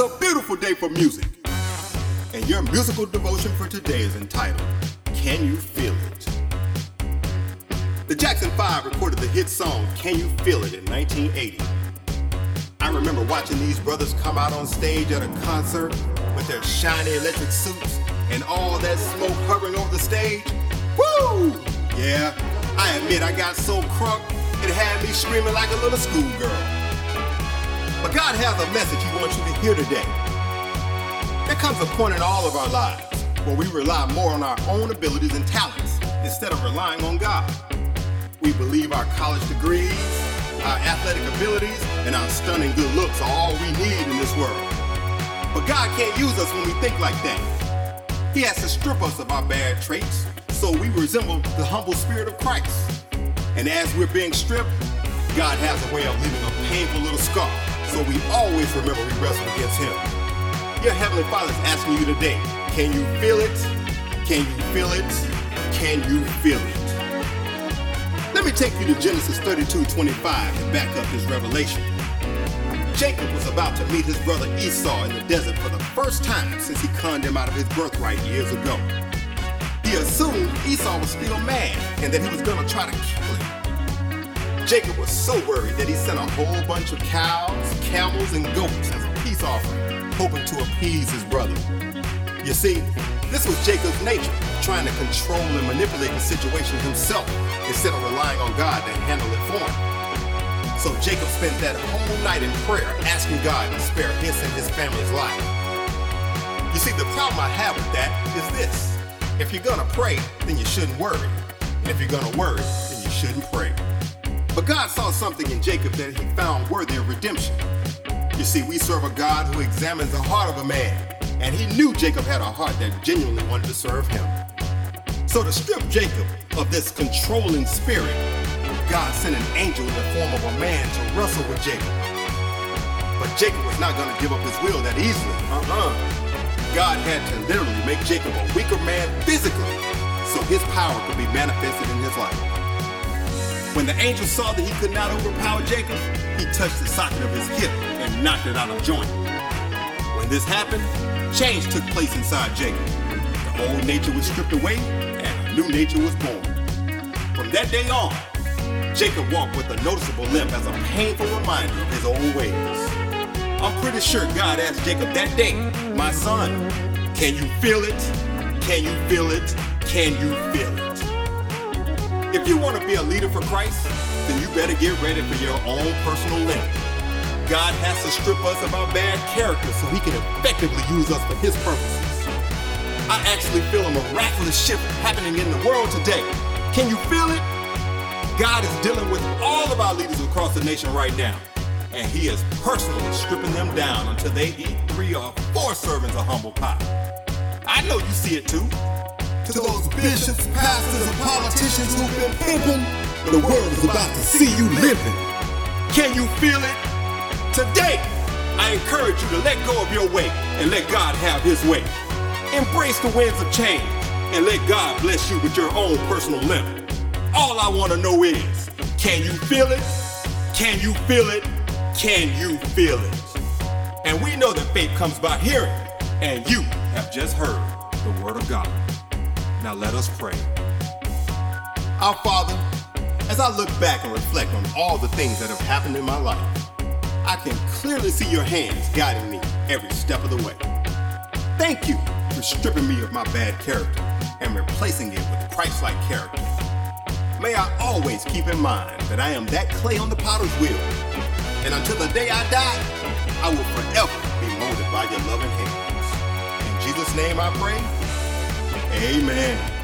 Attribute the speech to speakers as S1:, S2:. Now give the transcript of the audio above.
S1: It's a beautiful day for music. And your musical devotion for today is entitled, Can You Feel It? The Jackson 5 recorded the hit song, Can You Feel It, in 1980. I remember watching these brothers come out on stage at a concert with their shiny electric suits and all that smoke hovering over the stage. Woo! Yeah, I admit I got so crunk, it had me screaming like a little schoolgirl. But God has a message He wants you to hear today. There comes a point in all of our lives where we rely more on our own abilities and talents instead of relying on God. We believe our college degrees, our athletic abilities, and our stunning good looks are all we need in this world. But God can't use us when we think like that. He has to strip us of our bad traits so we resemble the humble spirit of Christ. And as we're being stripped, God has a way of leaving a little scar so we always remember we wrestle against Him. Your Heavenly Father is asking you today can you feel it? Can you feel it? Can you feel it? Let me take you to Genesis 32 25 to back up this revelation. Jacob was about to meet his brother Esau in the desert for the first time since he conned him out of his birthright years ago. He assumed Esau was still mad and that he was going to try to kill him. Jacob was so worried that he sent a whole bunch of cows, camels, and goats as a peace offering, hoping to appease his brother. You see, this was Jacob's nature, trying to control and manipulate the situation himself instead of relying on God to handle it for him. So Jacob spent that whole night in prayer asking God to spare his and his family's life. You see, the problem I have with that is this. If you're gonna pray, then you shouldn't worry. And if you're gonna worry, then you shouldn't pray. But God saw something in Jacob that he found worthy of redemption. You see, we serve a God who examines the heart of a man, and he knew Jacob had a heart that genuinely wanted to serve him. So to strip Jacob of this controlling spirit, God sent an angel in the form of a man to wrestle with Jacob. But Jacob was not going to give up his will that easily. Uh-uh. God had to literally make Jacob a weaker man physically so his power could be manifested in his life. When the angel saw that he could not overpower Jacob, he touched the socket of his hip and knocked it out of joint. When this happened, change took place inside Jacob. The old nature was stripped away and a new nature was born. From that day on, Jacob walked with a noticeable limp as a painful reminder of his old ways. I'm pretty sure God asked Jacob that day, My son, can you feel it? Can you feel it? Can you feel it? If you want to be a leader for Christ, then you better get ready for your own personal limp. God has to strip us of our bad character so he can effectively use us for his purposes. I actually feel a miraculous shift happening in the world today. Can you feel it? God is dealing with all of our leaders across the nation right now. And he is personally stripping them down until they eat three or four servings of humble pie. I know you see it too. To those bishops, pastors, and politicians who've been pimping, the world is about to see you living. Can you feel it? Today, I encourage you to let go of your way and let God have his way. Embrace the winds of change and let God bless you with your own personal limp. All I want to know is can you feel it? Can you feel it? Can you feel it? And we know that faith comes by hearing, and you have just heard the word of God. Now let us pray. Our Father, as I look back and reflect on all the things that have happened in my life, I can clearly see your hands guiding me every step of the way. Thank you for stripping me of my bad character and replacing it with Christ like character. May I always keep in mind that I am that clay on the potter's wheel, and until the day I die, I will forever be molded by your loving hands. In Jesus' name I pray, amen.